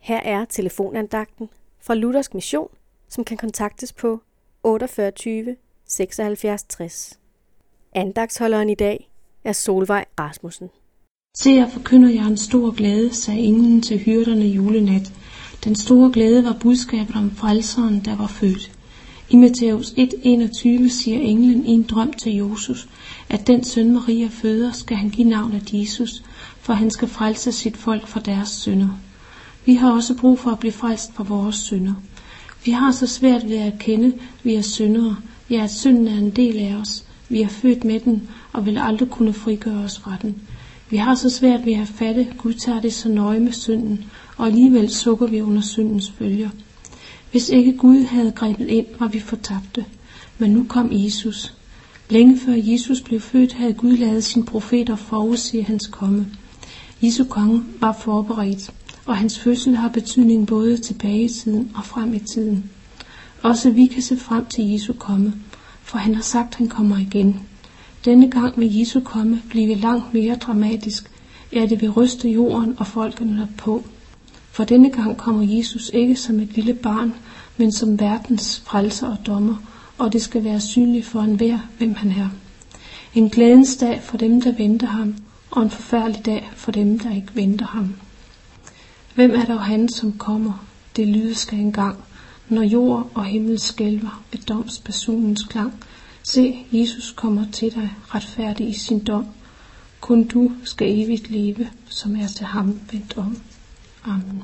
Her er telefonandagten fra Luthersk Mission, som kan kontaktes på 48 76 60. Andagsholderen i dag er Solvej Rasmussen. Se, jeg forkynder jer en stor glæde, sagde englen til hyrderne julenat. Den store glæde var budskabet om frelseren, der var født. I Matthæus 1:21 siger englen i en drøm til Josef, at den søn Maria føder, skal han give navnet Jesus, for han skal frelse sit folk fra deres synder. Vi har også brug for at blive frelst fra vores synder. Vi har så svært ved at erkende, at vi er syndere, ja, at synden er en del af os. Vi er født med den og vil aldrig kunne frigøre os fra den. Vi har så svært ved at fatte, Gud tager det så nøje med synden, og alligevel sukker vi under syndens følger. Hvis ikke Gud havde grebet ind, var vi fortabte. Men nu kom Jesus. Længe før Jesus blev født, havde Gud lavet sine profeter forudse hans komme. Jesu konge var forberedt, og hans fødsel har betydning både tilbage i tiden og frem i tiden. Også vi kan se frem til Jesu komme, for han har sagt, at han kommer igen. Denne gang vil Jesu komme blive langt mere dramatisk, ja det vil ryste jorden og folkene på. For denne gang kommer Jesus ikke som et lille barn, men som verdens frelser og dommer, og det skal være synligt for enhver, hvem han er. En glædens dag for dem, der venter ham, og en forfærdelig dag for dem, der ikke venter ham. Hvem er dog han, som kommer? Det lyde skal engang, når jord og himmel skælver ved domspersonens klang. Se, Jesus kommer til dig, retfærdig i sin dom. Kun du skal evigt leve, som er til ham vendt om. Amen.